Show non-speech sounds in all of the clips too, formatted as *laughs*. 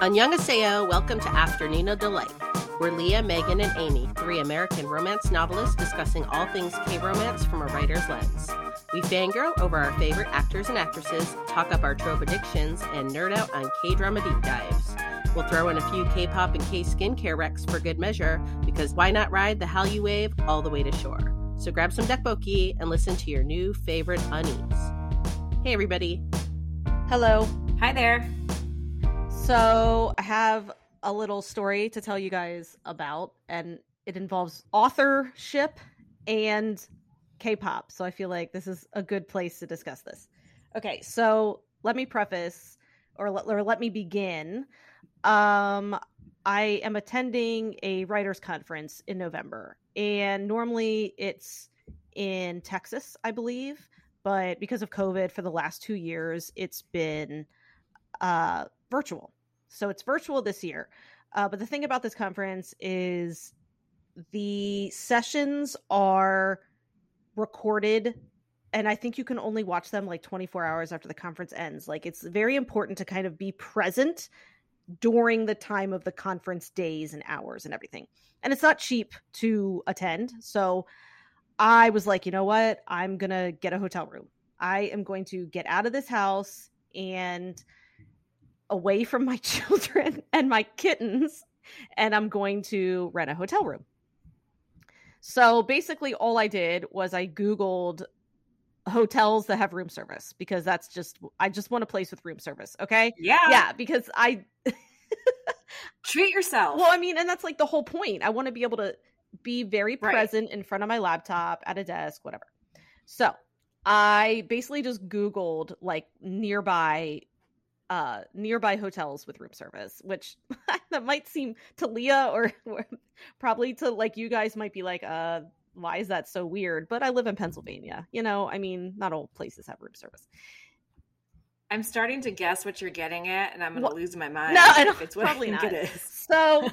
Annyeonghaseyo, welcome to Afternoon Delight. We're Leah, Megan, and Amy, three American romance novelists discussing all things K-romance from a writer's lens. We fangirl over our favorite actors and actresses, talk up our trope addictions, and nerd out on K-drama deep dives. We'll throw in a few K-pop and K-skincare recs for good measure, because why not ride the Hallyu wave all the way to shore? So grab some tteokbokki and listen to your new favorite unnies. Hey everybody. Hello. Hi there. So I have a little story to tell you guys about, and it involves authorship and K-pop. So I feel like this is a good place to discuss this. Okay, so let me preface, or let, or let me begin. Um, I am attending a writers conference in November, and normally it's in Texas, I believe, but because of COVID for the last two years, it's been uh, virtual. So it's virtual this year. Uh, but the thing about this conference is the sessions are recorded and I think you can only watch them like 24 hours after the conference ends. Like it's very important to kind of be present during the time of the conference days and hours and everything. And it's not cheap to attend. So I was like, you know what? I'm going to get a hotel room. I am going to get out of this house and away from my *laughs* children and my kittens and I'm going to rent a hotel room. So basically, all I did was I Googled hotels that have room service because that's just, I just want a place with room service. Okay. Yeah. Yeah. Because I *laughs* treat yourself. Well, I mean, and that's like the whole point. I want to be able to be very Right. present in front of my laptop at a desk, whatever. So I basically just Googled like nearby uh nearby hotels with room service which *laughs* that might seem to leah or, *laughs* or probably to like you guys might be like uh why is that so weird but i live in pennsylvania you know i mean not all places have room service I'm starting to guess what you're getting at, and I'm going to Well, lose my mind. no I if don't, it's what probably *laughs* I not it is. so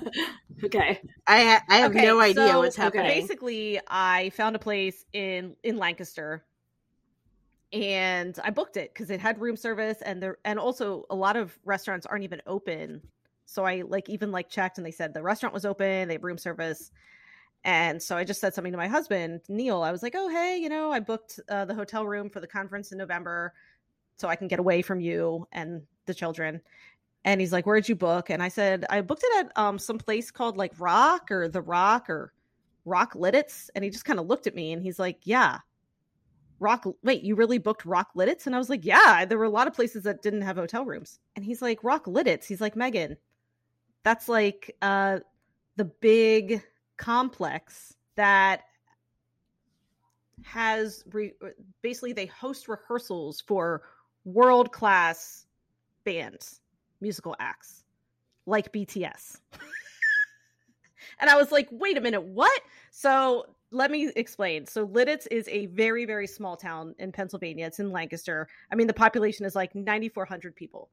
okay. I I have Okay, no idea so what's happening. Basically, I found a place in in Lancaster, and I booked it because it had room service, and there and also a lot of restaurants aren't even open. So I like even like checked, and they said the restaurant was open, they have room service, and so I just said something to my husband Neil. I was like, "Oh hey, you know, I booked uh, the hotel room for the conference in November, so I can get away from you and the children." And he's like, "Where'd you book?" And I said, "I booked it at um some place called like Rock or the Rock or Rock Lititz." And he just kind of looked at me and he's like, "Yeah, Rock. Wait, you really booked Rock Lititz?" And I was like, "Yeah, there were a lot of places that didn't have hotel rooms." And he's like, "Rock Lititz." He's like, "Megan, that's like uh the big complex that has re- basically they host rehearsals for world class bands, musical acts like BTS. *laughs* and I was like, wait a minute, what? So let me explain. So Lititz is a very, very small town in Pennsylvania. It's in Lancaster. I mean, the population is like 9,400 people,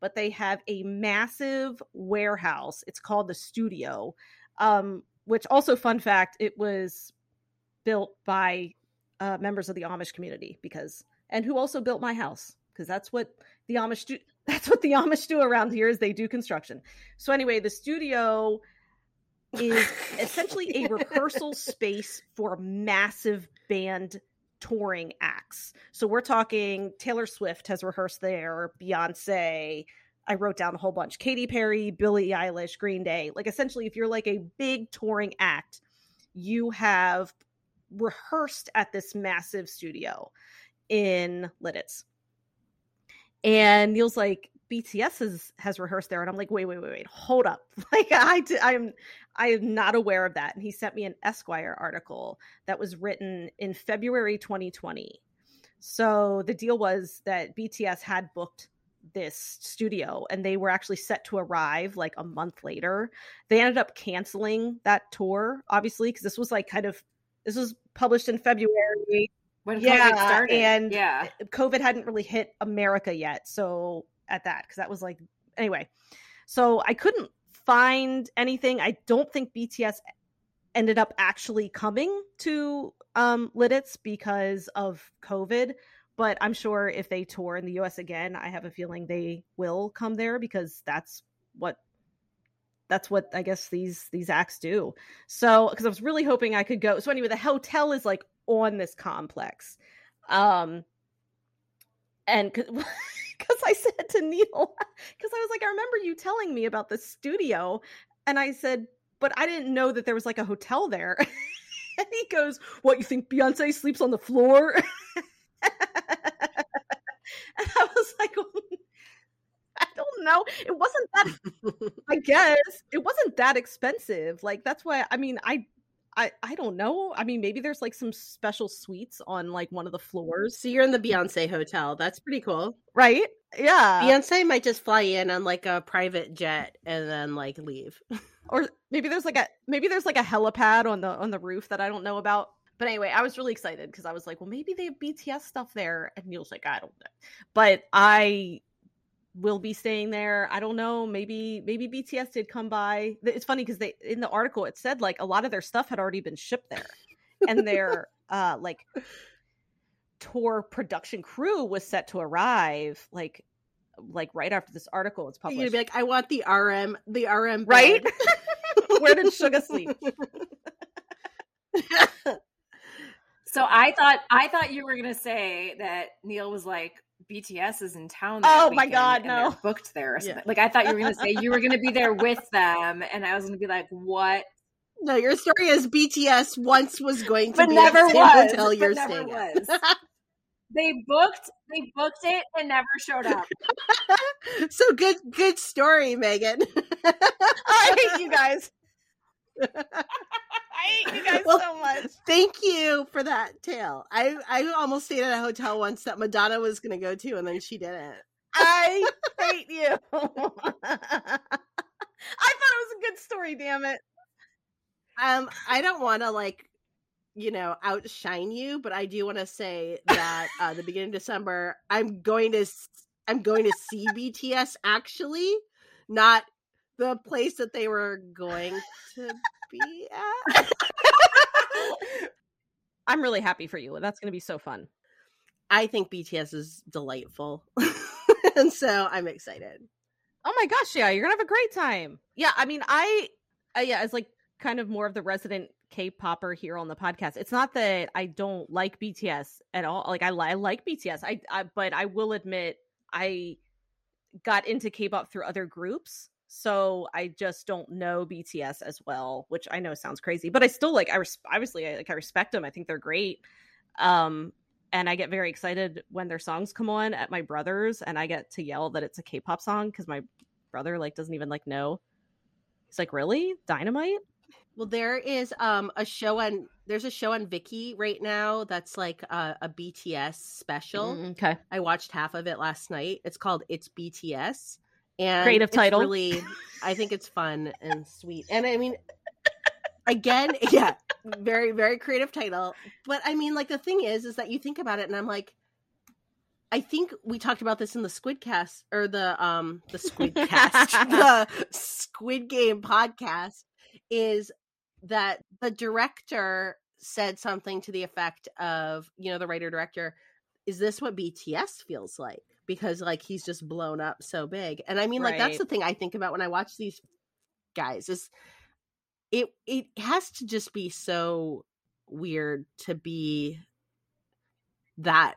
but they have a massive warehouse. It's called the Studio, um, which also, fun fact, it was built by uh, members of the Amish community because, and who also built my house because that's what the Amish do. *laughs* That's what the Amish do around here is they do construction. So anyway, the studio is *laughs* essentially a rehearsal space for massive band touring acts. So we're talking Taylor Swift has rehearsed there, Beyonce. I wrote down a whole bunch. Katy Perry, Billie Eilish, Green Day. Like essentially, if you're like a big touring act, you have rehearsed at this massive studio in Lititz. And Neil's like, BTS has has rehearsed there, and I'm like, wait, wait, wait, wait, hold up! *laughs* Like, I I'm I am not aware of that. And he sent me an Esquire article that was written in February 2020. So the deal was that BTS had booked this studio, and they were actually set to arrive like a month later. They ended up canceling that tour, obviously, because this was like kind of this was published in February When Yeah, COVID started. and- yeah. COVID hadn't really hit America yet. So at that, because that was like anyway. So I couldn't find anything. I don't think BTS ended up actually coming to um Lititz because of COVID. But I'm sure if they tour in the US again, I have a feeling they will come there because that's what that's what I guess these these acts do. So because I was really hoping I could go. So anyway, the hotel is like on this complex. Um and *laughs* because I said to Neil, *laughs* because I was like, I remember you telling me about the studio, and I said, but I didn't know that there was like a hotel there. *laughs* and he goes, What you think Beyonce sleeps on the floor? *laughs* and I was like, I don't know. It wasn't that I guess it wasn't that expensive. Like that's why I mean I I I don't know. I mean maybe there's like some special suites on like one of the mm-hmm. floors. So you're in the Beyonce hotel. That's pretty cool. Right? Yeah. Beyonce might just fly in on like a private jet and then like leave. *laughs* or maybe there's like a maybe there's like a helipad on the on the roof that I don't know about. But anyway, I was really excited because I was like, well, maybe they have BTS stuff there. And Neil's like, I don't know. But I will be staying there. I don't know. Maybe maybe BTS did come by. It's funny because they in the article it said like a lot of their stuff had already been shipped there, and their *laughs* uh like tour production crew was set to arrive like like right after this article it's published. You'd be like, I want the RM, the RM, bed. right? *laughs* Where did Suga sleep? *laughs* So I thought I thought you were gonna say that Neil was like BTS is in town. Oh my God, no. booked there. Or something. Yeah. Like I thought you were gonna say you were gonna be there *laughs* with them, and I was gonna be like, what? No, your story is BTS once was going to But be never *laughs* at was, hotel you're staying was. at. They booked they booked it and never showed up. *laughs* so good, good story, Megan. I hate you guys. I hate you *laughs* guys Well, so much. Thank you for that tale. I I almost stayed at a hotel once that Madonna was going to go to, and then she didn't. I *laughs* hate you. *laughs* I thought it was a good story, damn it. Um, I don't want to like, you know, outshine you, but I do want to say that uh, the beginning of December, I'm going to I'm going to see BTS actually, not the place that they were going to be at. *laughs* I'm really happy for you. That's going to be so fun. I think BTS is delightful, *laughs* and so I'm excited. Oh my gosh, yeah, you're gonna have a great time. Yeah, I mean, I, uh, yeah, as like kind of more of the resident K-popper here on the podcast. It's not that I don't like BTS at all. Like I, I like BTS. I, I, but I will admit I got into K-pop through other groups, so I just don't know BTS as well. Which I know sounds crazy, but I still like. I res- obviously I, like I respect them. I think they're great. Um, and I get very excited when their songs come on at my brother's, and I get to yell that it's a K-pop song because my brother like doesn't even like know. He's like, "Really, Dynamite?" Well, there is um a show on there's a show on Viki right now that's like a, a BTS special. Mm, okay, I watched half of it last night. It's called It's BTS. And Creative title. Really, I think it's fun and sweet. And I mean, *laughs* again, yeah, very very creative title. But I mean, like the thing is, is that you think about it, and I'm like, I think we talked about this in the Squidcast or the um the Squidcast, *laughs* the Squid Game podcast. Is that the director said something to the effect of, you know, the writer director, is this what BTS feels like? Because like he's just blown up so big. And I mean, like that's the thing I think about when I watch these guys is it it has to just be so weird to be that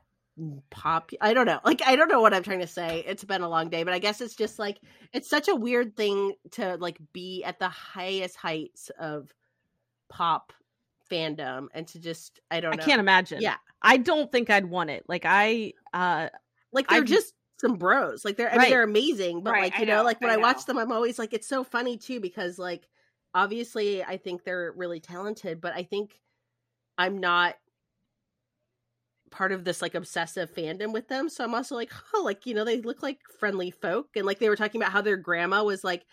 pop I don't know. Like I don't know what I'm trying to say. It's been a long day, but I guess it's just like it's such a weird thing to like be at the highest heights of pop fandom and to just I don't I can't imagine. Yeah. I don't think I'd want it. Like I, uh, like they're I've- just some bros. Like they're I mean Right. they're amazing, but Right, like you know, know, like when I I, watch them I'm always like it's so funny too because like obviously I think they're really talented, but I think I'm not part of this like obsessive fandom with them. So I'm also like, *laughs* oh, like you know, they look like friendly folk and like they were talking about how their grandma was like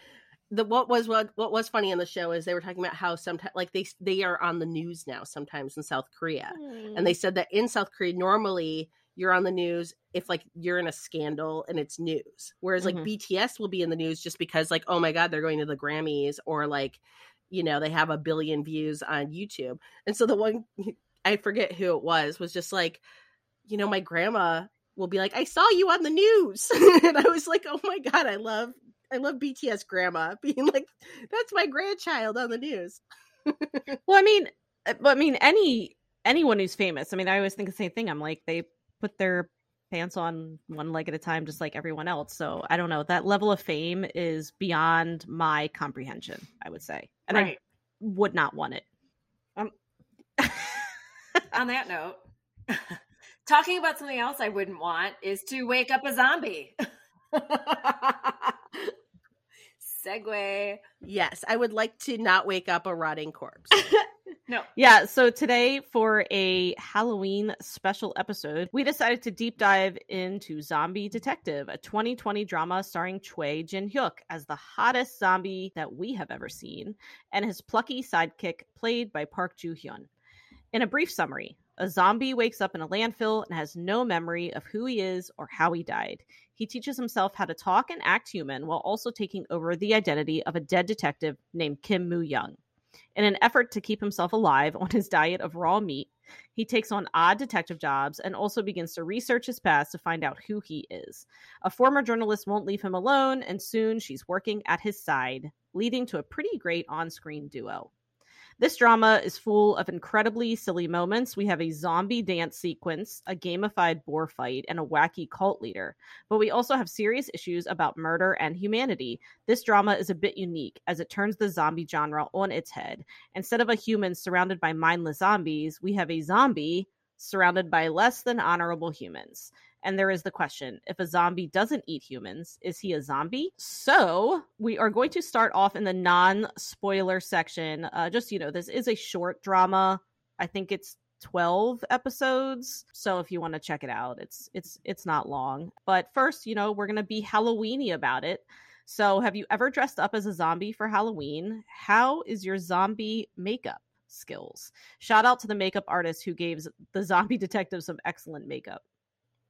the what was what what was funny on the show is they were talking about how sometimes like they they are on the news now sometimes in South Korea and hmm. they said that in South Korea normally you're on the news if like you're in a scandal and it's news whereas like Mhm. BTS will be in the news just because like oh my god they're going to the Grammys or like you know they have a billion views on YouTube and so the one *laughs* I forget who it was was just like you know my grandma will be like I saw you on the news *laughs* and I was like oh my god I love I love BTS grandma *laughs* being like, "That's my grandchild on the news." well, I mean, uh, I mean, any anyone who's famous. I mean, I always think the same thing. I'm like, they put their pants on one leg at a time, just like everyone else. So I don't know. That level of fame is beyond my comprehension. I would say, and right. I would not want it. Um, *laughs* on that note, *laughs* talking about something else I wouldn't want is to wake up a zombie. *laughs* Segue. Yes, I would like to not wake up a rotting corpse. No. Yeah, so today for a Halloween special episode, we decided to deep dive into Zombie Detective, a 2020 drama starring Choi Jin Hyuk as the hottest zombie that we have ever seen, and his plucky sidekick played by Park Joo Hyun. In a brief summary, a zombie wakes up in a landfill and has no memory of who he is or how he died. He teaches himself how to talk and act human while also taking over the identity of a dead detective named Kim Moo Young. In an effort to keep himself alive on his diet of raw meat, he takes on odd detective jobs and also begins to research his past to find out who he is. A former journalist won't leave him alone, and soon she's working at his side, leading to a pretty great on screen duo. This drama is full of incredibly silly moments. We have a zombie dance sequence, a gamified boar fight, and a wacky cult leader. But we also have serious issues about murder and humanity. This drama is a bit unique as it turns the zombie genre on its head. Instead of a human surrounded by mindless zombies, we have a zombie surrounded by less than honorable humans. And there is the question if a zombie doesn't eat humans, is he a zombie? So we are going to start off in the non spoiler section. Uh, just, you know, this is a short drama. I think it's 12 episodes so if you want to check it out it's it's it's not long but first you know we're gonna be halloweeny about it so have you ever dressed up as a zombie for halloween how is your zombie makeup skills shout out to the makeup artist who gave the zombie detective some excellent makeup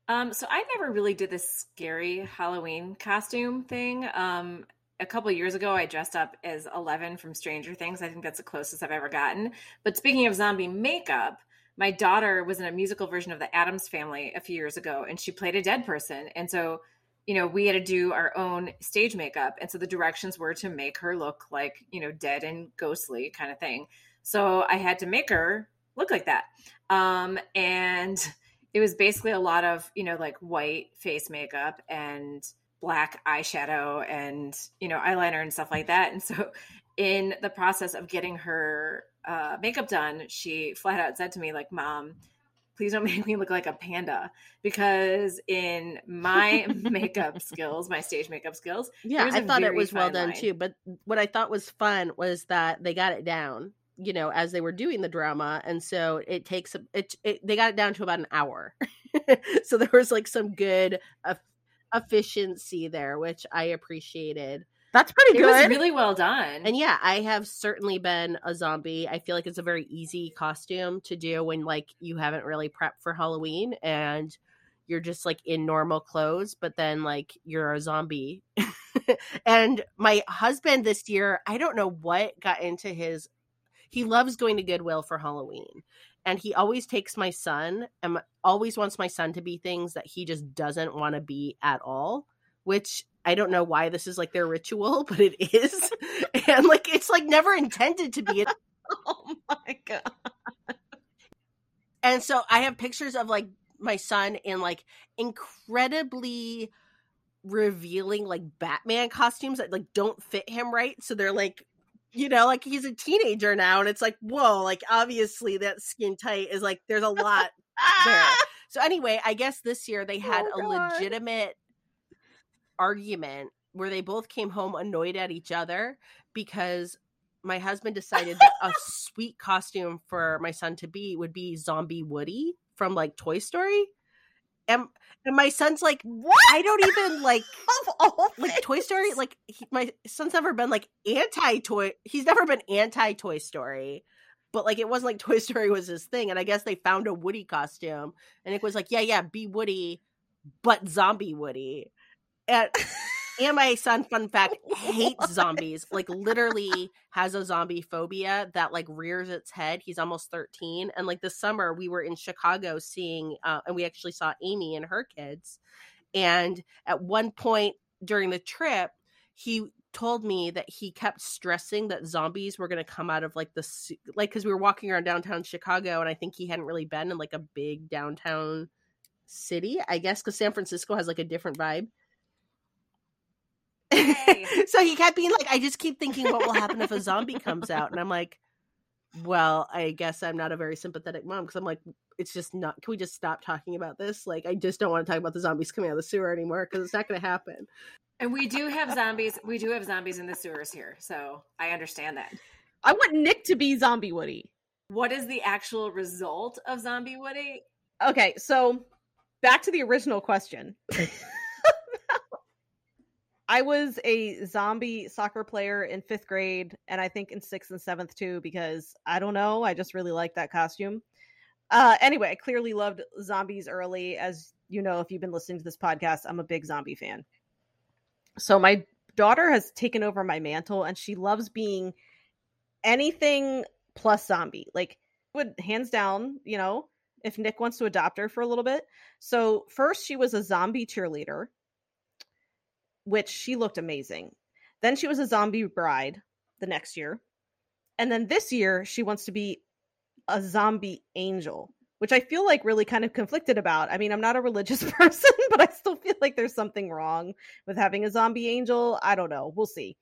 um, so I never really did this scary Halloween costume thing. Um, a couple years ago, I dressed up as Eleven from Stranger Things. I think that's the closest I've ever gotten. But speaking of zombie makeup, my daughter was in a musical version of the Addams Family a few years ago, and she played a dead person. And so, you know, we had to do our own stage makeup, and so the directions were to make her look like you know dead and ghostly kind of thing. So I had to make her look like that. Um, and *laughs* it was basically a lot of you know like white face makeup and black eyeshadow and you know eyeliner and stuff like that. And so *laughs* in the process of getting her uh, makeup done she flat out said to me like mom please don't *laughs* make me look like a panda. Because in my *laughs* makeup skills my stage makeup skills yeah i thought it was well done line. too but what i thought was fun was that they got it down you know as they were doing the drama and so it takes a, it, it they got it down to about an hour. *laughs* So there was like some good uh, efficiency there which i appreciated. That's pretty it good. was really well done. And yeah i have certainly been a zombie. I feel like it's a very easy costume to do when like you haven't really prepped for halloween and you're just like in normal clothes but then like you're a zombie. *laughs* And my husband this year i don't know what got into his he loves going to Goodwill for Halloween. And he always takes my son and always wants my son to be things that he just doesn't want to be at all, which I don't know why this is like their ritual, *laughs* but it is. and like it's like never intended to be. *laughs* oh my god. And so I have pictures of like my son in like incredibly revealing like Batman costumes that like don't fit him right. So they're like you know, like he's a teenager now, and it's like, whoa, like obviously that skin tight is like there's a lot there. *laughs* So anyway, I guess this year they had oh, a legitimate argument where they both came home annoyed at each other because my husband decided that a *laughs* sweet costume for my son to be would be zombie Woody from like Toy Story. And and my son's like, what? I don't even like *laughs* like Toy Story. Like he, my son's never been like anti toy. He's never been anti Toy Story, but like it wasn't like *laughs* Toy Story was his thing. And I guess they found a Woody costume, and it was like, yeah, yeah, be Woody, but zombie Woody. And *laughs* and my son, fun fact, hates *laughs* zombies. Like literally has a zombie phobia that like rears its head. He's almost 13. And like this summer we were in Chicago seeing uh, and we actually saw Amy and her kids. And at one point during the trip, he told me that he kept stressing that zombies were going to come out of like the like because we were walking around downtown Chicago and I think he hadn't really been in like a big downtown city, I guess, because San Francisco has like a different vibe. Hey. *laughs* so he kept being like, I just keep thinking, what will happen if a zombie comes out? And I'm like, well, I guess I'm not a very sympathetic mom because I'm like, it's just not. Can we just stop talking about this? Like, I just don't want to talk about the zombies coming out of the sewer anymore because it's not going to happen. And we do have zombies. We do have zombies in the sewers here, so I understand that. I want Nick to be Zombie Woody. What is the actual result of Zombie Woody? Okay, so back to the original question. *laughs* I was a zombie soccer player in fifth grade, and I think in sixth and seventh too, because I don't know, I just really like that costume. Uh, anyway, I clearly loved zombies early. As you know, if you've been listening to this podcast, I'm a big zombie fan. So my daughter has taken over my mantle, and she loves being anything plus zombie. Like, would hands down, you know, if Nick wants to adopt her for a little bit. So first, she was a zombie cheerleader which she looked amazing. Then she was a zombie bride the next year. And then this year she wants to be a zombie angel, which I feel like really kind of conflicted about. I mean, I'm not a religious *laughs* person, but I still feel like there's something wrong with having a zombie angel. I don't know. We'll see.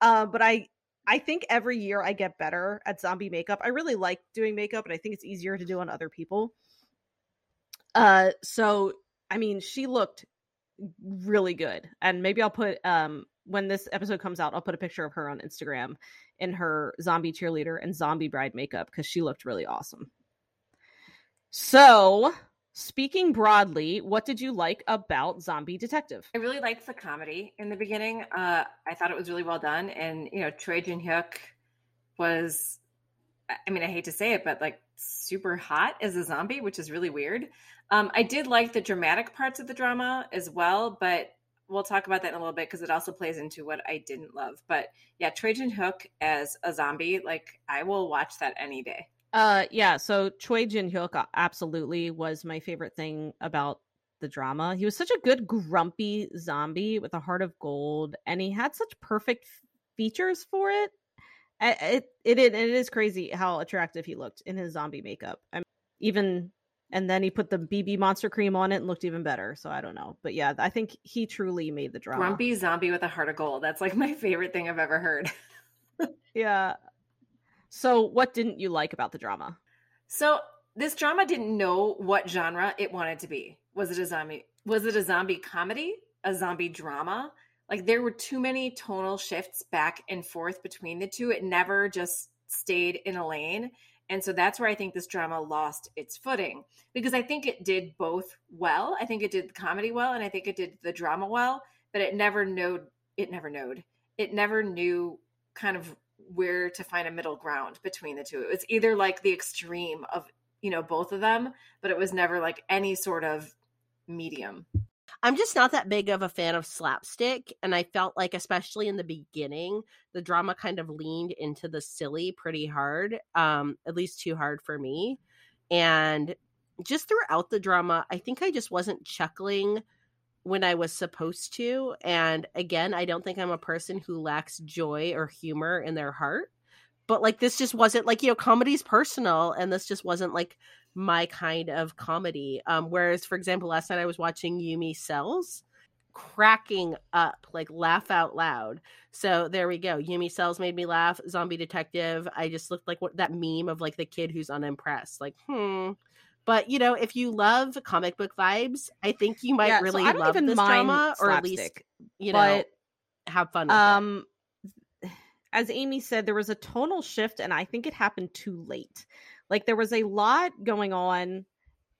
Uh, but I I think every year I get better at zombie makeup. I really like doing makeup, and I think it's easier to do on other people. Uh, so I mean, she looked really good. And maybe I'll put um when this episode comes out, I'll put a picture of her on Instagram in her zombie cheerleader and zombie bride makeup because she looked really awesome. So, speaking broadly, what did you like about Zombie Detective? I really liked the comedy in the beginning. Uh, I thought it was really well done, and you know, Choi Jin Hyuk was. I mean, I hate to say it, but like super hot as a zombie, which is really weird. Um, I did like the dramatic parts of the drama as well, but we'll talk about that in a little bit because it also plays into what I didn't love. But yeah, Jin Hyuk as a zombie, like I will watch that any day. Uh, yeah. So Choi Jin Hyuk absolutely was my favorite thing about the drama. He was such a good grumpy zombie with a heart of gold, and he had such perfect features for. It it it, it is crazy how attractive he looked in his zombie makeup. I mean, even and then he put the BB monster cream on it and looked even better. So I don't know, but yeah, I think he truly made the drama. Grumpy zombie with a heart of gold. That's like my favorite thing I've ever heard. *laughs* yeah. So what didn't you like about the drama? So this drama didn't know what genre it wanted to be. Was it a zombie? Was it a zombie comedy? A zombie drama? Like there were too many tonal shifts back and forth between the two. It never just stayed in a lane. And so that's where I think this drama lost its footing because I think it did both well. I think it did the comedy well and I think it did the drama well, but it never knowed it never knowed. It never knew kind of where to find a middle ground between the two. It was either like the extreme of, you know, both of them, but it was never like any sort of medium. I'm just not that big of a fan of slapstick. And I felt like, especially in the beginning, the drama kind of leaned into the silly pretty hard, um, at least too hard for me. And just throughout the drama, I think I just wasn't chuckling when I was supposed to. And again, I don't think I'm a person who lacks joy or humor in their heart. But like, this just wasn't like, you know, comedy's personal. And this just wasn't like my kind of comedy. Um, whereas, for example, last night I was watching Yumi Cells, cracking up, like laugh out loud. So there we go. Yumi Cells made me laugh. Zombie Detective. I just looked like what that meme of like the kid who's unimpressed. Like, hmm. But you know, if you love comic book vibes, I think you might yeah, really so love this drama, or at least you know but, have fun. um, it. *sighs* as Amy said, there was a tonal shift, and I think it happened too late. Like there was a lot going on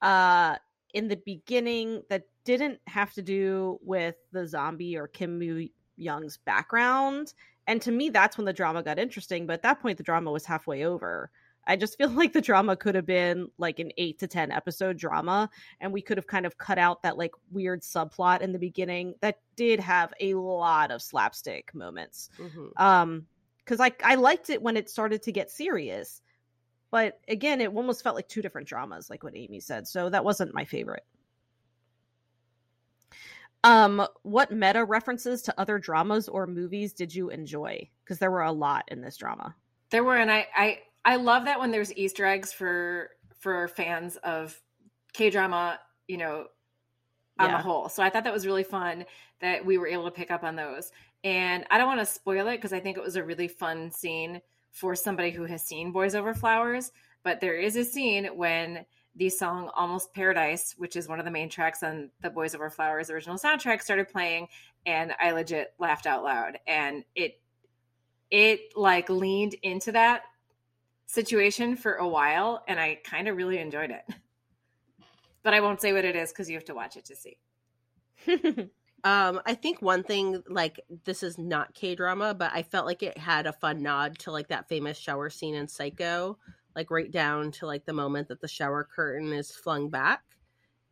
uh in the beginning that didn't have to do with the zombie or Kim Moo Young's background. And to me, that's when the drama got interesting. But at that point, the drama was halfway over. I just *laughs* feel like the drama could have been like an eight to 10 episode drama. And we could have kind of cut out that like weird subplot in the beginning that did have a lot of slapstick moments. Mm-hmm. Um, because I, I liked it when it started to get serious. But again, it almost felt like two different dramas, like what Amy said. So that wasn't my favorite. Um, what meta references to other dramas or movies did you enjoy? Because there were a lot in this drama. There were, and I, I, I love that when there's Easter eggs for for fans of K drama, you know, on yeah. the whole. So I thought that was really fun that we were able to pick up on those. And I don't want to spoil it because I think it was a really fun scene for somebody who has seen Boys Over Flowers. But there is a scene when the song Almost Paradise, which is one of the main tracks on the Boys Over Flowers original soundtrack, started playing, and I legit laughed out loud. And it it like leaned into that situation for a while, and I kind of really enjoyed it. But I won't say what it is because you have to watch it to see. *laughs* um, I think one thing like this is not K drama, but I felt like it had a fun nod to like that famous shower scene in Psycho like right down to like the moment that the shower curtain is flung back.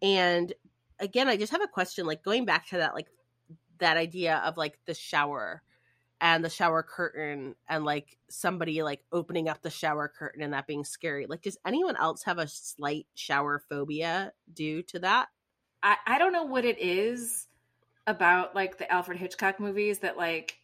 And again, I just have a question like going back to that like that idea of like the shower and the shower curtain and like somebody like opening up the shower curtain and that being scary. Like does anyone else have a slight shower phobia due to that? I I don't know what it is about like the Alfred Hitchcock movies that like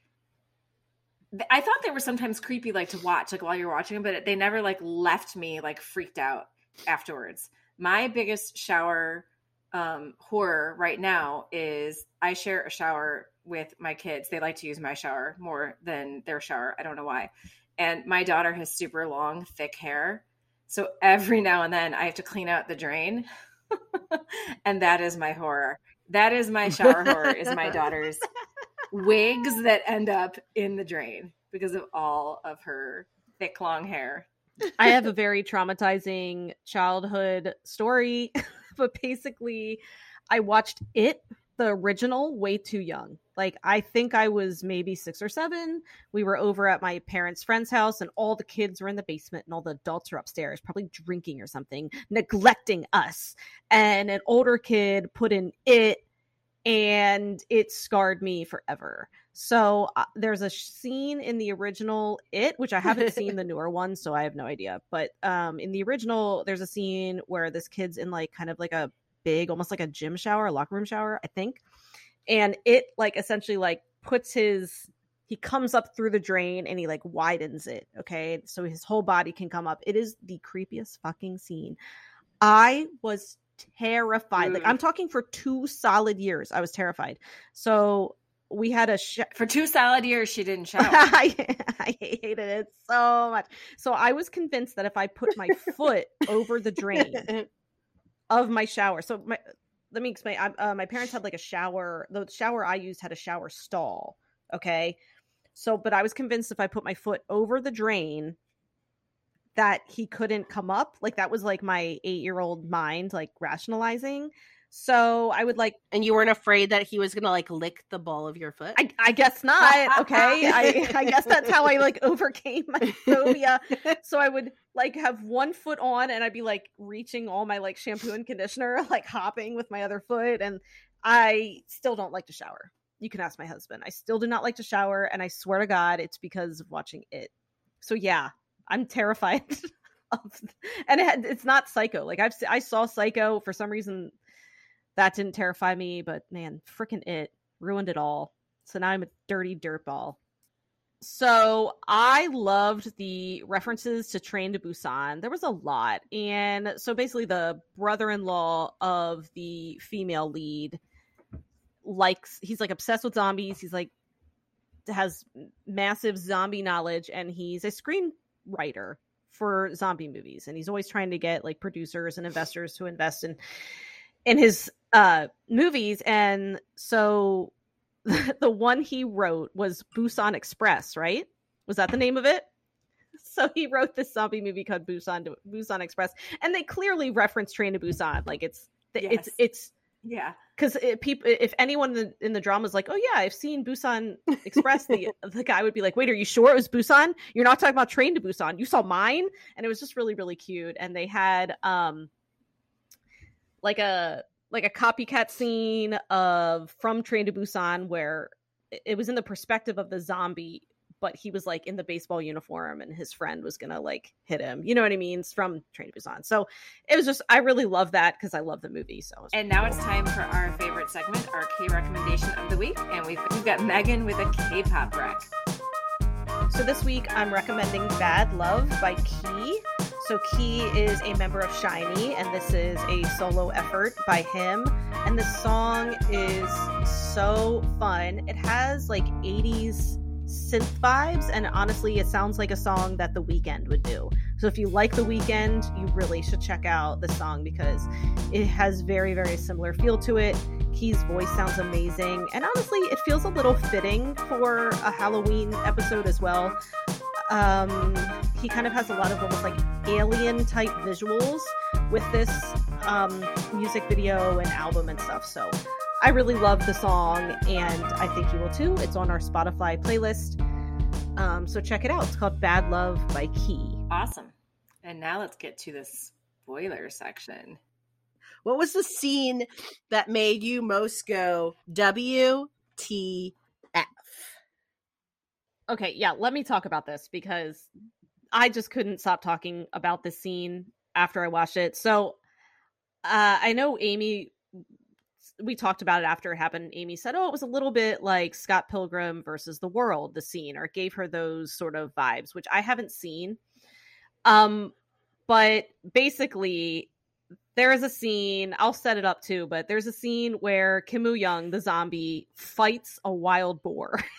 I thought they were sometimes creepy, like to watch, like while you're watching them, but they never like left me like freaked out afterwards. My biggest shower um, horror right now is I share a shower with my kids. They like to use my shower more than their shower. I don't know why. And my daughter has super long, thick hair. So every now and then I have to clean out the drain. *laughs* and that is my horror. That is my shower horror is my daughter's *laughs* wigs that end up in the drain because of all of her thick long hair. I have a very traumatizing childhood story, *laughs* but basically, I watched it, the original, way too young. Like, I think I was maybe six or seven. We were over at my parents' friend's house, and all the kids were in the basement, and all the adults are upstairs, probably drinking or something, neglecting us. And an older kid put in it and it scarred me forever. So uh, there's a scene in the original It, which I haven't seen the *laughs* newer one, so I have no idea. But um, in the original, there's a scene where this kid's in like kind of like a big, almost like a gym shower, a locker room shower, I think. And it like essentially like puts his he comes up through the drain and he like widens it okay so his whole body can come up it is the creepiest fucking scene i was terrified. Mm. Like I'm talking for two solid years. I was terrified. So we had a sh- for two solid years she didn't *laughs* shower. I, I hated it so much. So I was convinced that if I put my foot over the drain *laughs* of my shower, so my let me explain. I, uh, my parents had like a shower. The shower I used had a shower stall. Okay, so but I was convinced if I put my foot over the drain, that he couldn't come up. Like that was like my eight year old mind like rationalizing. So I would like, and you weren't afraid that he was gonna like lick the ball of your foot. I, I guess not. *laughs* Okay, I, I guess that's how I like *laughs* overcame my phobia. so I would like have one foot on, and I'd be like reaching all my like shampoo and conditioner, *laughs* like hopping with my other foot, and I still don't like to shower. You can ask my husband. I still do not like to shower, and I swear to God, it's because of watching it. So yeah, I'm terrified of, and it, it's not Psycho. Like I've I saw Psycho for some reason that didn't terrify me, but man, freaking it ruined it all. So now I'm a dirty dirtball. So I loved the references to Train to Busan. There was a lot. And so basically the brother-in-law of the female lead likes he's like obsessed with zombies. He's like has massive zombie knowledge and he's a screen writer for zombie movies and he's always trying to get like producers and investors to invest in in his uh movies and so *laughs* the one he wrote was Busan Express, right? Was that the name of it? *laughs* So he wrote this zombie movie called Busan Busan Express, and they clearly reference Train to Busan. Like it's yes. it's it's yeah. Because people, if anyone in the, in the drama is like, "Oh yeah, I've seen Busan Express," the *laughs* the guy would be like, "Wait, are you sure it was Busan? You're not talking about Train to Busan. You saw mine." And it was just really really cute. And they had um like a like a copycat scene of from Train to Busan where it was in the perspective of the zombie but he was like in the baseball uniform and his friend was gonna like hit him. You know what I mean? It's from Train to Busan. So it was just I really love that because I love the movie. So and now it's time for our favorite segment, our K recommendation of the week, and we've we've got Megan with a K-pop rec. So this week I'm recommending Bad Love by Key. So Key is a member of SHINee, and this is a solo effort by him. And the song is so fun. It has like 80s synth vibes, and honestly, it sounds like a song that The Weeknd would do. So if you like The Weeknd, you really should check out the song because it has very, very similar feel to it. Key's voice sounds amazing, and honestly, it feels a little fitting for a Halloween episode as well. Um, he kind of has a lot of almost like alien type visuals with this um, music video and album and stuff. So I really love the song, and I think you will too. It's on our Spotify playlist. Um, so check it out. It's called Bad Love by Key. Awesome. And now let's get to the spoiler section. What was the scene that made you most go WTF? Okay, yeah, let me talk about this because I just couldn't stop talking about this scene after I watched it. So uh, I know Amy, we talked about it after it happened. Amy said, oh, it was a little bit like Scott Pilgrim versus the World, the scene, or it gave her those sort of vibes, which I haven't seen. Um, but basically, there is a scene, I'll set it up too, but there's a scene where Kim Woo Young, the zombie, fights a wild boar. *laughs*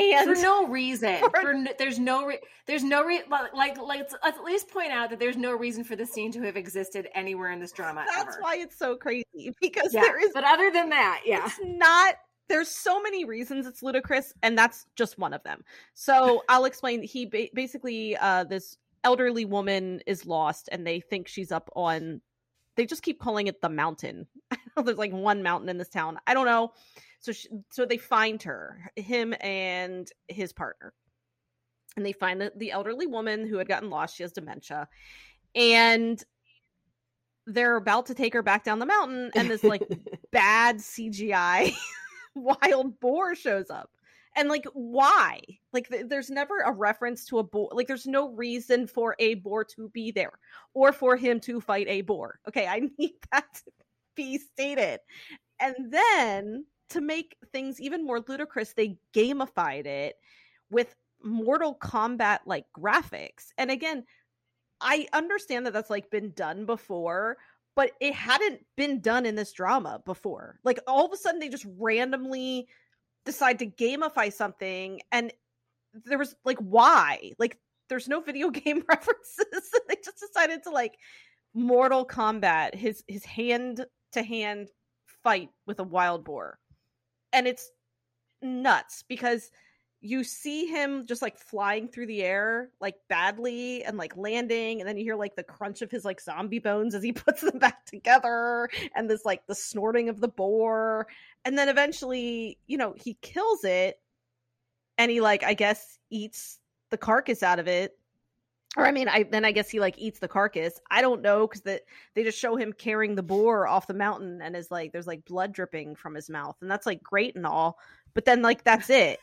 and for no reason. *laughs* For, for no, there's no re- there's no re- like like let's, let's, at least point out that there's no reason for the scene to have existed anywhere in this drama that's ever. why it's so crazy because yeah, there is but other than that yeah. it's not there's so many reasons it's ludicrous and that's just one of them. So i'll explain he ba- basically uh this elderly woman is lost and they think she's up on they just keep calling it the mountain. *laughs* There's like one mountain in this town. I don't know so she, so they find her, him and his partner. And they find the, the elderly woman who had gotten lost. She has dementia. And they're about to take her back down the mountain and this like *laughs* bad CGI *laughs* wild boar shows up. And like why? Like th- there's never a reference to a boar. Like there's no reason for a boar to be there or for him to fight a boar. Okay, I *laughs* need that to be stated. And then to make things even more ludicrous, they gamified it with Mortal Kombat like graphics. And again, I understand that that's like been done before, but it hadn't been done in this drama before. Like all of a sudden they just randomly decide to gamify something and there was like why? Like there's no video *laughs* game references. *laughs* they just decided to like Mortal Kombat his his hand to hand fight with a wild boar and it's nuts because you see him just like flying through the air like badly and like landing and then you hear like the crunch of his like zombie bones as he *laughs* puts them back together and this like the snorting of the boar. And then eventually you know he kills it and he like i guess eats the carcass out of it or I mean, I then I guess he like eats the carcass. I don't know because that they just show him carrying the boar off the mountain and is like there's like blood dripping from his mouth, and that's like great and all. But then like that's it.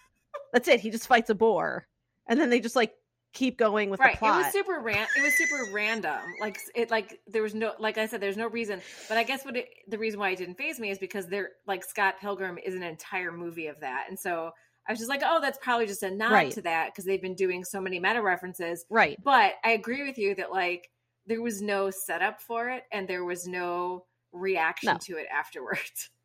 that's it. He just fights a boar, and then they just like keep going with right. the plot. It was super ran. It was super random. Like it, like there was no, like I said, there's no reason. But I guess what it, the reason why it didn't phase me is because they're like Scott Pilgrim is an entire movie of that, and so I was just like, oh, that's probably just a nod right. to that because they've been doing so many meta references. Right. But I agree with you that like there was no setup for it and there was no reaction no. to it afterwards. *laughs*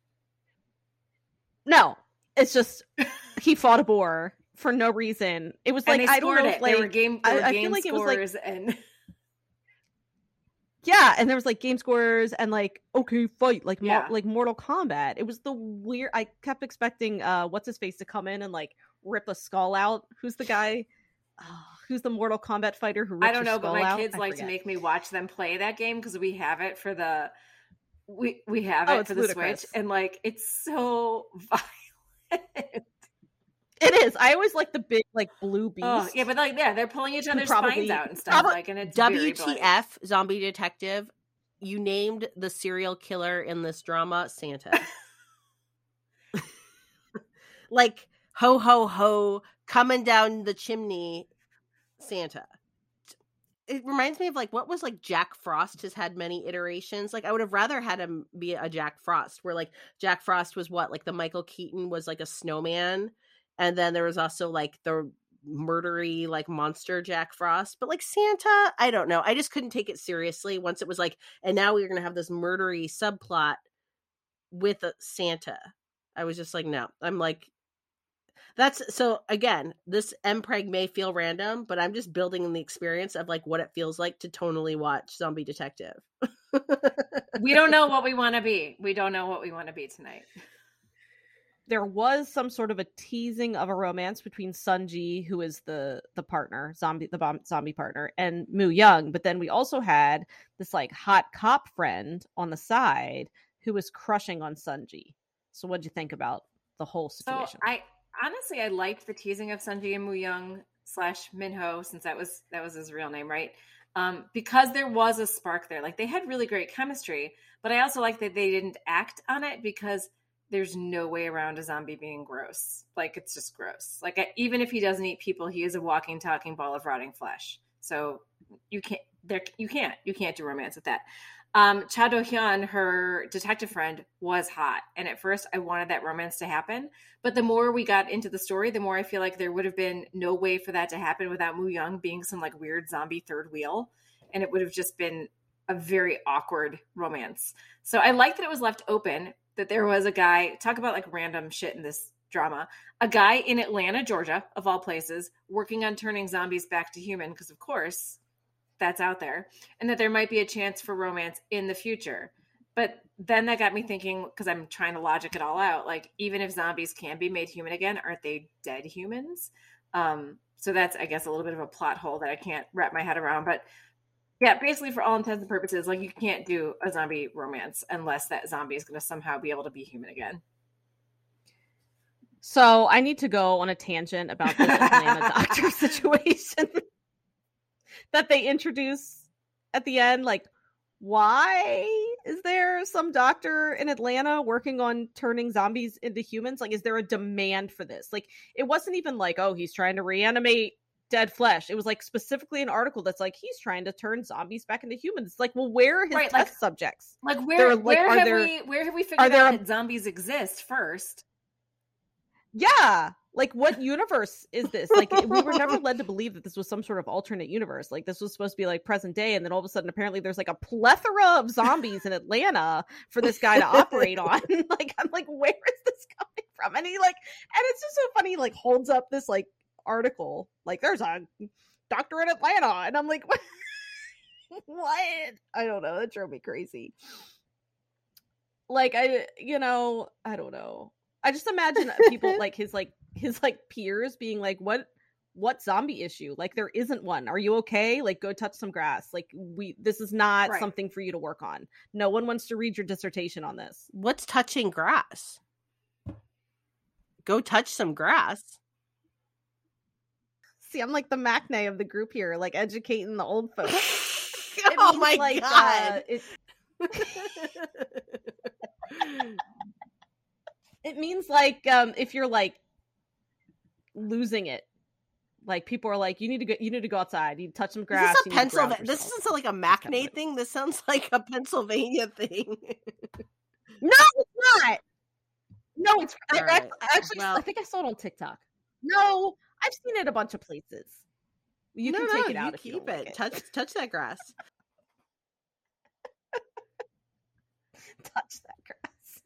No, it's just *laughs* he fought a boar for no reason. It was like I don't know, it. like there were game, there were I, I feel like it was like and *laughs* yeah, and there was like game scores and like okay, fight like yeah. like Mortal Kombat. It was the weird. I kept expecting uh what's his face to come in and like rip a skull out. Who's the guy? Oh, who's the Mortal Kombat fighter who? I don't know, but my out? kids I like forget. to make me watch them play that game because we have it for the we we have oh, it for the ludicrous. Switch, and like it's so *laughs* violent. It is. I always like the big like blue beast. Oh, yeah, but like yeah, they're pulling each other's probably, spines out and stuff. Probably, like and it's WTF zombie detective. You named the serial killer in this drama Santa. *laughs* like ho ho ho coming down the chimney Santa. It reminds me of like what was like Jack Frost has had many iterations. Like I would have rather had him be a Jack Frost where like Jack Frost was what like the Michael Keaton was like a snowman and then there was also like the murdery like monster Jack Frost. But like Santa, I don't know. I just couldn't take it seriously once it was like and now we are going to have this murdery subplot with a Santa. I was just like no. I'm like that's so again, this MPreg may feel random, but I'm just building in the experience of like what it feels like to tonally watch Zombie Detective. we don't know *laughs* what we want to be. We don't know what we want to be tonight. There was some sort of a teasing of a romance between Sunji, who is the the partner, zombie the bomb, zombie partner, and Moo Young. But then we also had this like hot cop friend on the side who was crushing on Sunji. So what would you think about the whole situation? So I honestly, I liked the teasing of Sunji and Moo Young slash Minho, since that was that was his real name, right? Um, because there was a spark there. Like they had really great chemistry, but I also like that they didn't act on it because there's no way around a zombie being gross. Like it's just gross. Like even if he doesn't eat people, he is a walking, talking ball of rotting flesh. So you can't there you can't you can't do romance with that. Um, Cha Do Hyun, her detective friend, was hot. And at first, I wanted that romance to happen. But the more we got into the story, the more I feel like there would have been no way for that to happen without Moo Young being some like weird zombie third wheel. And it would have just been a very awkward romance. So I like that it was left open, that there was a guy, talk about like random shit in this drama, a guy in Atlanta, Georgia, of all places, working on turning zombies back to human. Because, of course, that's out there and that there might be a chance for romance in the future. But then that got me thinking because I'm trying to logic it all out. Like, even if zombies can be made human again, aren't they dead humans? Um, so that's, I guess, a little bit of a plot hole that I can't wrap my head around. But yeah, basically, for all intents and purposes, like you can't do a zombie romance unless that zombie is going to somehow be able to be human again. So I need to go on a tangent about this Atlanta *laughs* doctor situation *laughs* that they introduce at the end like why is there some doctor in Atlanta working on turning zombies into humans? Like, is there a demand for this? Like, it wasn't even like, oh, he's trying to reanimate dead flesh. It was like specifically an article that's like he's trying to turn zombies back into humans. It's like, well, where are his right, test like, subjects? Like, where, like, where have there, we where have we figured out there, that zombies exist first? Yeah, like what universe is this like we were never led to *laughs* believe that this was some sort of alternate universe like this was supposed to be like present day and then all of a sudden apparently there's like a plethora of zombies in atlanta for this guy to operate on *laughs* like i'm like where is this coming from and he like and it's just so funny like holds up this like article like there's a doctor in atlanta and i'm like what *laughs* what i don't know that drove me crazy like i you know i don't know I just imagine people *laughs* like his like his like peers being like, "What what zombie issue? Like there isn't one. Are you okay? Like go touch some grass. Like we this is not right. something for you to work on. No one wants to read your dissertation on this. What's touching grass? Go touch some grass. See, I'm like the Maknae of the group here, like educating the old folks. *laughs* oh my like, uh, god. Uh, it... it means like um if you're like losing it like people are like you need to go you need to go outside. You touch some grass this, is Pennsylvania, this doesn't sound like a Maknae thing? this sounds *laughs* like a pennsylvania thing. No it's not! No it's I, right. actually well, i think i saw it on tiktok. No i've seen it a bunch of places you no, can no, take it out keep it. It touch touch that grass *laughs* touch that grass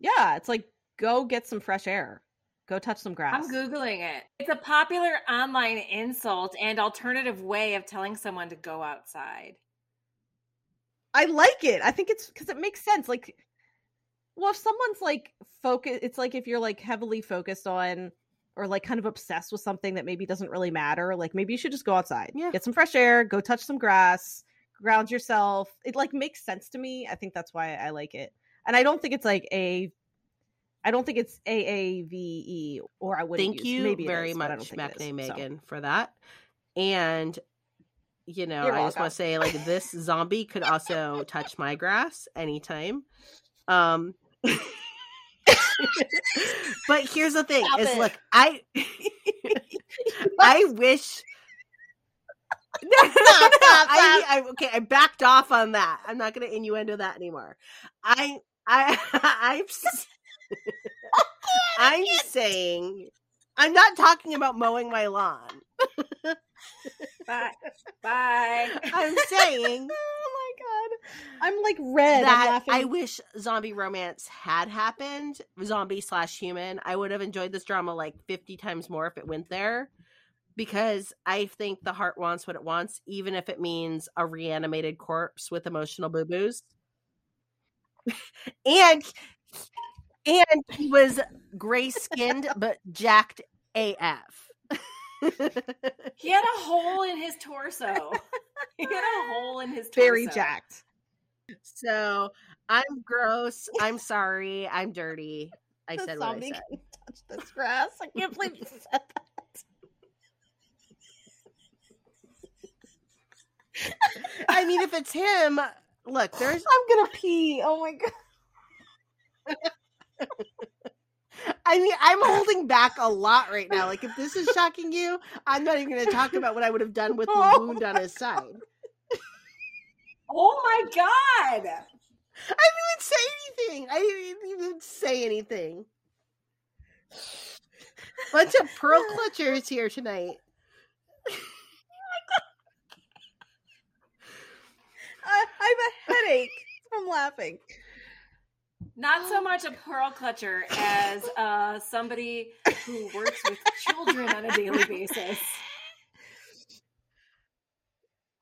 yeah it's like go get some fresh air. Go touch some grass. I'm Googling it. It's a popular online insult and alternative way of telling someone to go outside. I like it. I think it's because it makes sense. Like, well, if someone's like focus, it's like if you're like heavily focused on or like kind of obsessed with something that maybe doesn't really matter, like maybe you should just go outside, yeah. get some fresh air, go touch some grass, ground yourself. It like makes sense to me. I think that's why I like it. And I don't think it's like a I don't think it's AAVE, or I would thank use. you Maybe very is, much, Maknae Megan, so. for that. And you know, You're I just want to say, like, this *laughs* zombie could also touch my grass anytime. Um, *laughs* *laughs* but here's the thing: Stop is it. look, I, *laughs* I wish. *laughs* No, no, no, no. I. I, okay, I backed off on that. I'm not going to innuendo that anymore. I, I, I'm, I'm saying, I'm not talking about mowing my lawn. Bye. Bye. *laughs* I'm saying *laughs* oh my god. I'm like red. That laughing. I wish zombie romance had happened, zombie slash human. I would have enjoyed this drama like 50 times more if it went there. Because I think the heart wants what it wants, even if it means a reanimated corpse with emotional boo boos. *laughs* and and he was gray skinned but jacked AF. *laughs* He had a hole in his torso. He had a hole in his torso. very jacked. so I'm gross. I'm sorry. I'm dirty. I The said what I said. can touch this grass. I can't believe you said that. I mean, if it's him, look, there's. I'm gonna pee. Oh my god. I mean, I'm holding back a lot right now. Like, if this is shocking you, I'm not even going to talk about what I would have done with the *laughs* Oh wound on his side. Oh my god! I didn't even say anything. I didn't even say anything. Bunch of pearl *sighs* clutchers here tonight. *laughs* I, I have a headache. I'm laughing. Not so much a pearl clutcher as uh, somebody who works with children on a daily basis.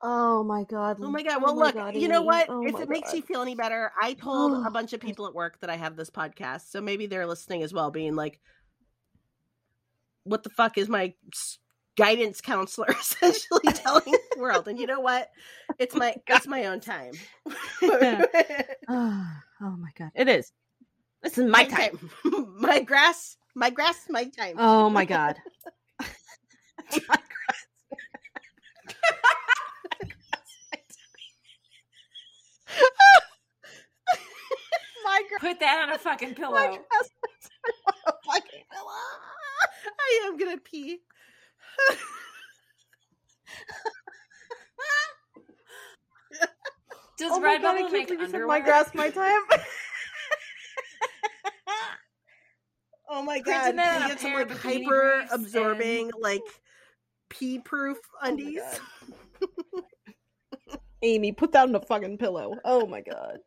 Oh my god. Oh my god! Well, my look, God, you know what? Oh if my it makes God. you feel any better, I told Oh, a bunch of *sighs* people at work that I have this podcast, so maybe they're listening as well, being like, "What the fuck is my guidance counselor *laughs* essentially telling the world?" And you know what? It's my *laughs* it's my own time. *laughs* *sighs* *sighs* oh, my god. It is. This is my time. *laughs* my grass, my grass, my time. Oh my god. *laughs* my grass. Put that on a fucking My pillow. grass. I *laughs* fucking I am gonna pee. Does Oh god, Redbubble can't make believe you said underwear? my grass, my time. *laughs* Oh my god! that Can on you get some like hyper absorbing, like pee proof Oh undies? God. *laughs* Amy, put that on a fucking pillow. Oh my god.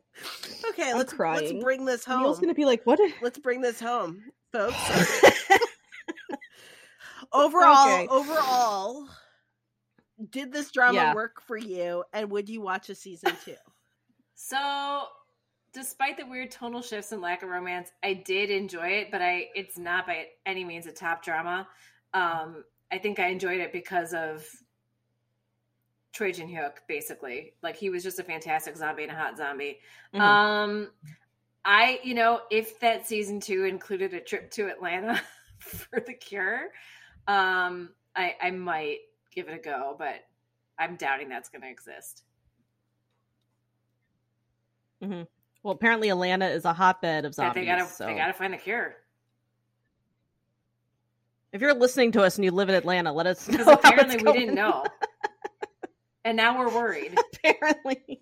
Okay, I'm let's crying. let's bring this home. Neil's gonna be like, what? Let's bring this home, folks. *laughs* overall, Okay. overall, did this drama Yeah. work for you? And would you watch a season *laughs* two? So, despite the weird tonal shifts and lack of romance, I did enjoy it, but I it's not by any means a top drama. Um, I think I enjoyed it because of Jin Hyuk, basically. Like he was just a fantastic zombie and a hot zombie. Mhm. Um, I, you know, if that season two included a trip to Atlanta *laughs* for the cure, um, I I might give it a go, but I'm doubting that's going to exist. Well, apparently Atlanta is a hotbed of zombies. they gotta so. they gotta find the cure. If you're listening to us and you live in Atlanta, let us *laughs* know. Apparently we going. didn't know. And now we're worried. *laughs* apparently.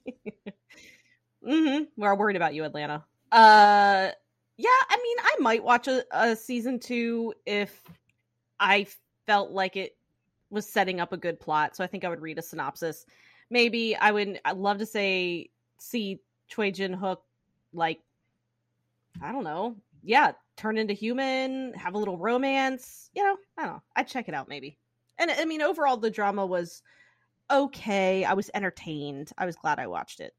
hmm We're worried about you, Atlanta. Uh, yeah. I mean, I might watch a, a season two if I felt like it was setting up a good plot. So I think I would read a synopsis. Maybe I would. I'd love to say see Choi Jin Hyuk like I don't know. Yeah, turn into human, have a little romance. You know, I don't know. I'd check it out maybe. And I mean, overall, the drama was okay. I was entertained. I was glad I watched it.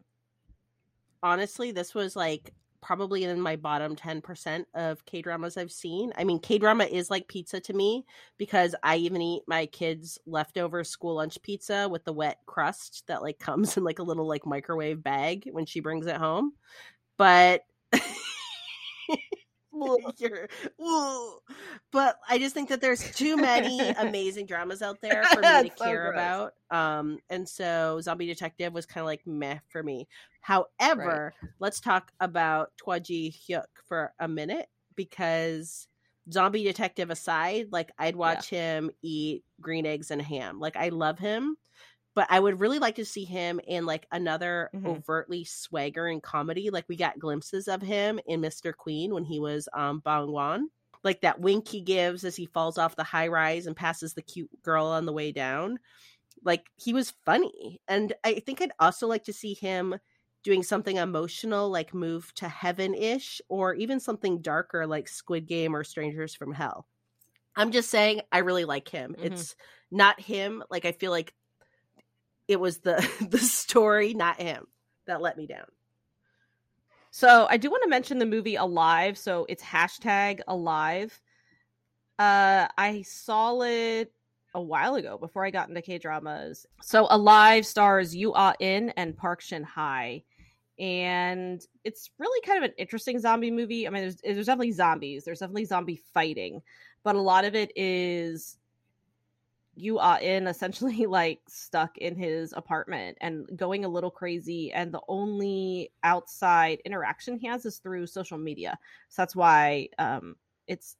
Honestly, this was like probably in my bottom 10% of K dramas I've seen. I mean, K drama is like pizza to me because I even eat my kids' leftover school lunch pizza with the wet crust that like *laughs* comes in like a little like microwave bag when she brings it home. But. *laughs* *laughs* but I just think that there's too many amazing dramas out there for me to so care gross. about. Um, and so Zombie Detective was kind of like meh for me. However, let's talk about Choi Jin Hyuk for a minute because zombie detective aside, like I'd watch him eat green eggs and ham. Like I love him, but I would really like to see him in like another Mhm. overtly swaggering comedy. Like we got glimpses of him in Mr. Queen when he was um Bong Hwan. Like that wink he gives as he falls off the high rise and passes the cute girl on the way down. Like he was funny. And I think I'd also like to see him doing something emotional like Move to Heaven ish, or even something darker like Squid Game or Strangers from Hell. I'm just saying, I really like him. Mhm. It's not him. Like I feel like it was the *laughs* the story, not him, that let me down. So I do want to mention the movie Alive. So it's hashtag Alive. Uh, I saw it a while ago before I got into K dramas. So Alive stars Yu Ah In and Park Shin Hye, and it's really kind of an interesting zombie movie. I mean, there's there's definitely zombies. There's definitely zombie fighting, but a lot of it is you are in essentially *laughs* like stuck in his apartment and going a little crazy and the only outside interaction he has is through social media. So that's why um it's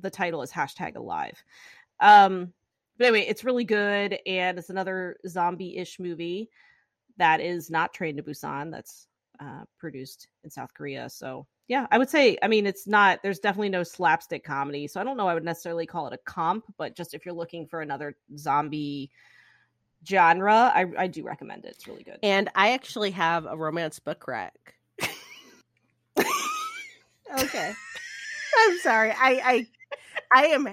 the title is hashtag alive. Um but anyway it's really good and it's another zombie-ish movie that is not Train to Busan. That's uh, produced in south korea so yeah i would say i mean it's not there's definitely no slapstick comedy so i don't know i would necessarily call it a comp but just if you're looking for another zombie genre i, I do recommend it it's really good And I actually have a romance book rack. *laughs* okay. I'm sorry. I I I am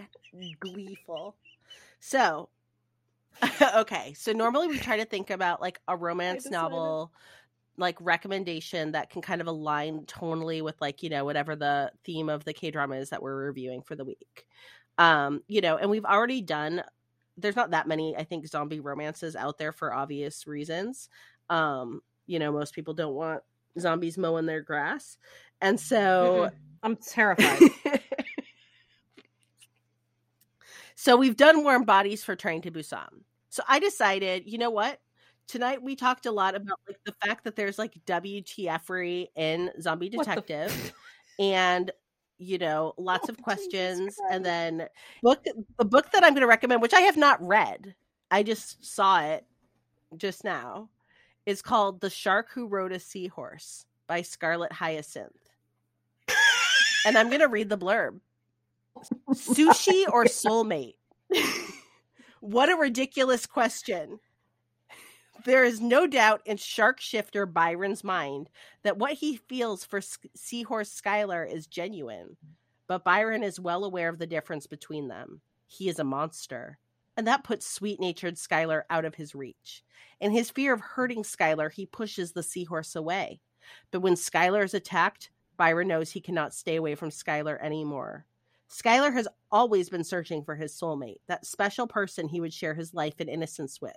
gleeful. So *laughs* okay. So normally we try to think about like a romance novel like recommendation that can kind of align tonally with like, you know, whatever the theme of the K-drama is that we're reviewing for the week. Um, you know, and we've already done there's not that many I think zombie romances out there for obvious reasons. Um, you know, most people don't want zombies mowing their grass. And so i'm terrified *laughs* so we've done warm bodies for Train to Busan. So I decided, you know what? Tonight we talked a lot about like the fact that there's like WTFery in Zombie Detective *laughs* and you know, lots Oh, of questions and then book the book that I'm going to recommend which I have not read. I just saw it just now is called The Shark Who Rode a Seahorse by Scarlett Hyacinth. and I'm going to read the blurb. *laughs* Sushi or soulmate? *laughs* what a ridiculous question. There is no doubt in shark shifter Byron's mind that what he feels for S- Seahorse Skylar is genuine, but Byron is well aware of the difference between them. He is a monster, and that puts sweet natured Skylar out of his reach. In his fear of hurting Skylar, he pushes the seahorse away. But when Skylar is attacked, Byron knows he cannot stay away from Skylar anymore. Skylar has always been searching for his soulmate, that special person he would share his life and innocence with.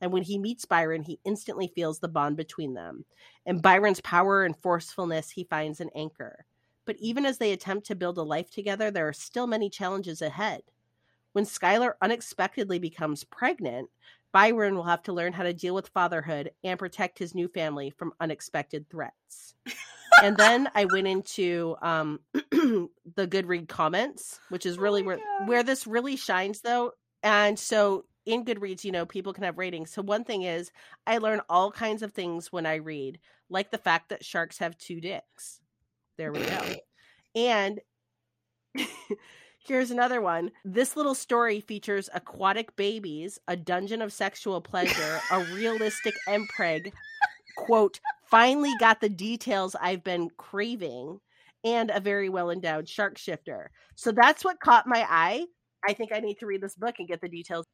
And when he meets Byron, he instantly feels the bond between them. In Byron's power and forcefulness, he finds an anchor. But even as they attempt to build a life together, there are still many challenges ahead. When Skylar unexpectedly becomes pregnant, Byron will have to learn how to deal with fatherhood and protect his new family from unexpected threats. and then I went into um, *clears throat* the Goodread comments, which is Oh really my where God. where this really shines, though. And so in Goodreads, you know, people can have ratings. So one thing is, I learn all kinds of things when I read, like the fact that sharks have two dicks. There we go. *clears throat* And *laughs* here's another one. This little story features aquatic babies, a dungeon of sexual pleasure, a realistic mpreg, quote, finally got the details I've been craving, and a very well endowed shark shifter. So that's what caught my eye. I think I need to read this book and get the details.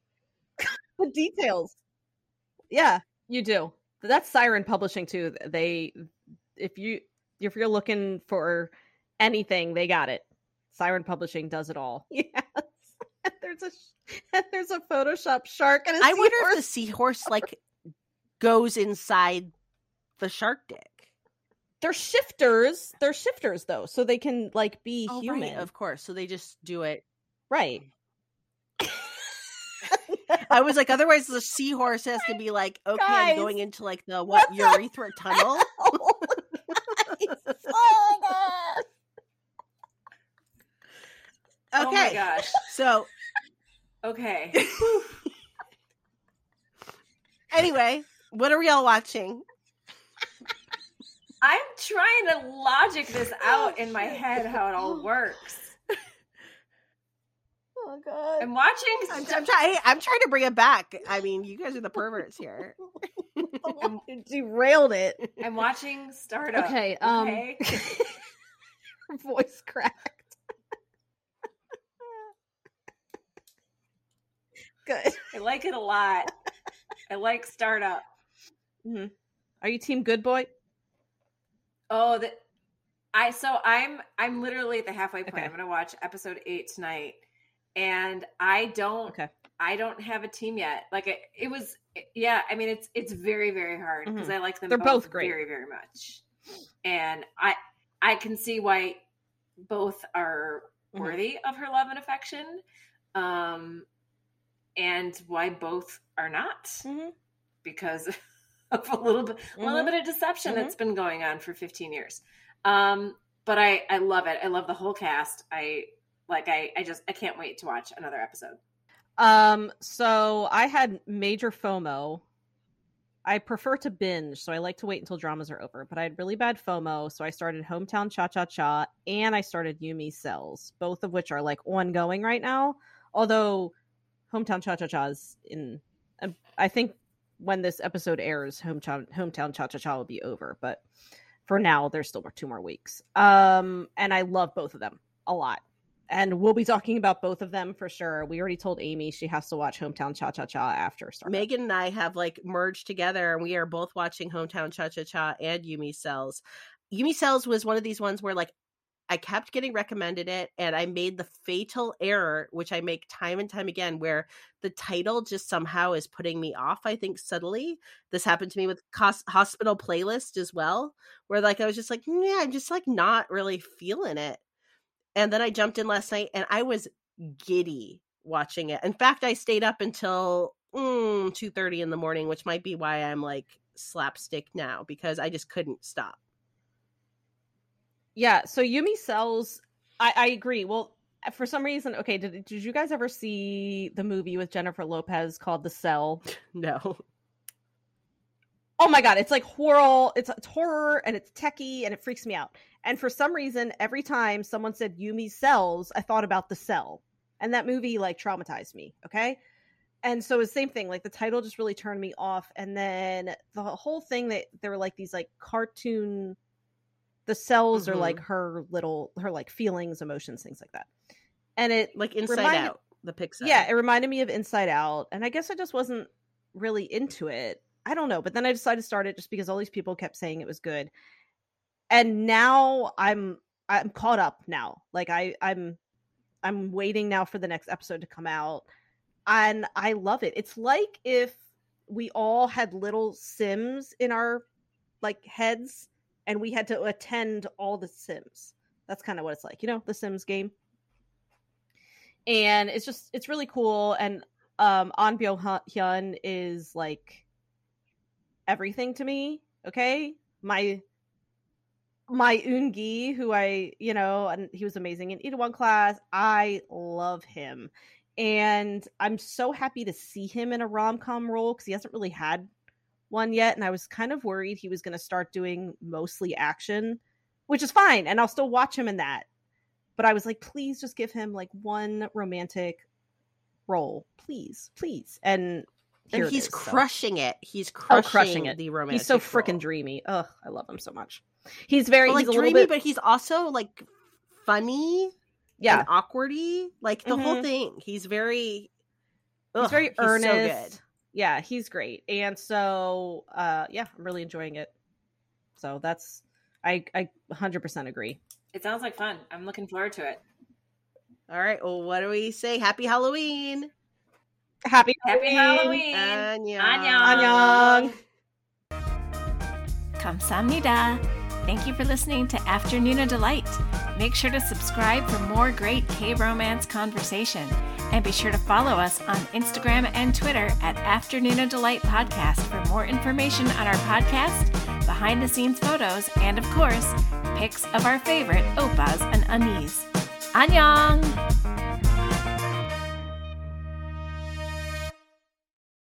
The details. Yeah. You do. That's siren publishing too. They if you if you're looking for anything they got it. Siren publishing does it all. *laughs* Yes. And there's a and there's a photoshop shark and I wonder if the seahorse. seahorse like goes inside the shark dick. they're shifters. They're shifters though so they can like be Oh, human. right, of course. So they just do it. right I was like, otherwise the seahorse has to be like, *laughs* okay, I'm going into like the what, what the- urethra tunnel. *laughs* oh my Oh my Okay. gosh. So Okay. *laughs* anyway, what are we all watching? I'm trying to logic this oh, out in my head how it all works. Oh god. I'm watching. I'm, I'm trying. I'm trying to bring it back. I mean, you guys are the perverts here. *laughs* *laughs* You derailed it. I'm watching Startup. Okay, um, okay? *laughs* Her voice cracked. Good. I like it a lot. I like Startup. Are you team good boy? Oh, that I so I'm I'm literally at the halfway point. Okay. I'm gonna watch episode eight tonight, and I don't Okay. I don't have a team yet. Like it, it was yeah. I mean it's it's very very hard because I like them. Mm-hmm. They're both great. very very much, and I I can see why both are Mhm. worthy of her love and affection, um, and why both are not Mhm. because *laughs* of a little bit a little Mhm. bit of deception that's been going on for 15 years. Um, but I I love it. I love the whole cast. I like I I just I can't wait to watch another episode. Um, so I had major FOMO. I prefer to binge, so I like to wait until dramas are over. But I had really bad FOMO, so I started Hometown Cha Cha Cha and I started Yumi Cells, both of which are like ongoing right now. Although Hometown Cha Cha Cha is in, um, I think when this episode airs, Hometown Hometown Cha Cha Cha will be over. But for now, there's still two more weeks. Um, and I love both of them a lot and we'll be talking about both of them for sure. We already told Amy she has to watch Hometown Cha Cha Cha after Startup. Megan and I have like merged together, and we are both watching Hometown Cha Cha Cha and Yumi Cells. Yumi Cells was one of these ones where like I kept getting recommended it, and I made the fatal error, which I make time and time again, where the title just somehow is putting me off. I think subtly. This happened to me with Cos- Hospital Playlist as well, where like I was just like, yeah, I'm just like not really feeling it. And then I jumped in last night, and I was giddy watching it. In fact, I stayed up until mm, two thirty in the morning, which might be why I'm like slapstick now because I just couldn't stop. Yeah, so Yumi Cells, I, I agree. Well, for some reason, okay, did, did you guys ever see the movie with Jennifer Lopez called The Cell? *laughs* No, Oh my god, it's like horror. It's, it's horror and it's techie and it freaks me out. And for some reason, every time someone said Yumi Cells, I thought about The Cell, and that movie like traumatized me. Okay, and so it's the same thing. Like the title just really turned me off, and then the whole thing that there were like these like cartoon. The cells are Mhm. like her little her like feelings, emotions, things like that, and it like Inside Reminded- Out, the Pixar. yeah, it reminded me of Inside Out, and I guess I just wasn't really into it. I don't know, but then I decided to start it just because all these people kept saying it was good, and now I'm I'm caught up now. Like I I'm I'm waiting now for the next episode to come out, and I love it. It's like if we all had little Sims in our like heads, and we had to attend all the Sims. That's kind of what it's like, you know, the Sims game and it's just it's really cool and um Ahn Bo Hyun is like everything to me okay? My my Ungi who I you know and he was amazing in Itaewon class. I love him. And I'm so happy to see him in a rom-com role cuz he hasn't really had one yet and I was kind of worried he was going to start doing mostly action which is fine and I'll still watch him in that. But I was like, please just give him like one romantic role, please, please. And, here and it he's is, so. crushing it. He's crushing, crushing it. The romantic. He's so freaking dreamy. Ugh, I love him so much. He's very But, like he's a dreamy, bit but he's also like funny yeah. and awkwardy. Like the whole Mhm. thing. He's very. He's ugh, very so earnest. good. Yeah, he's great. And so uh yeah, I'm really enjoying it. So that's I I 100% agree. It sounds like fun. I'm looking forward to it. All right. Well, what do we say? Happy Halloween. Happy Happy Halloween. Annyeong. Annyeong. Kamsamnida. Thank you for listening to Afternoon of Delight. Make sure to subscribe for more great K romance conversation. And be sure to follow us on Instagram and Twitter at Afternoon of Delight Podcast for more information on our podcast, behind the scenes photos, and of course, pics of our favorite oppas and unnies. Annyeong!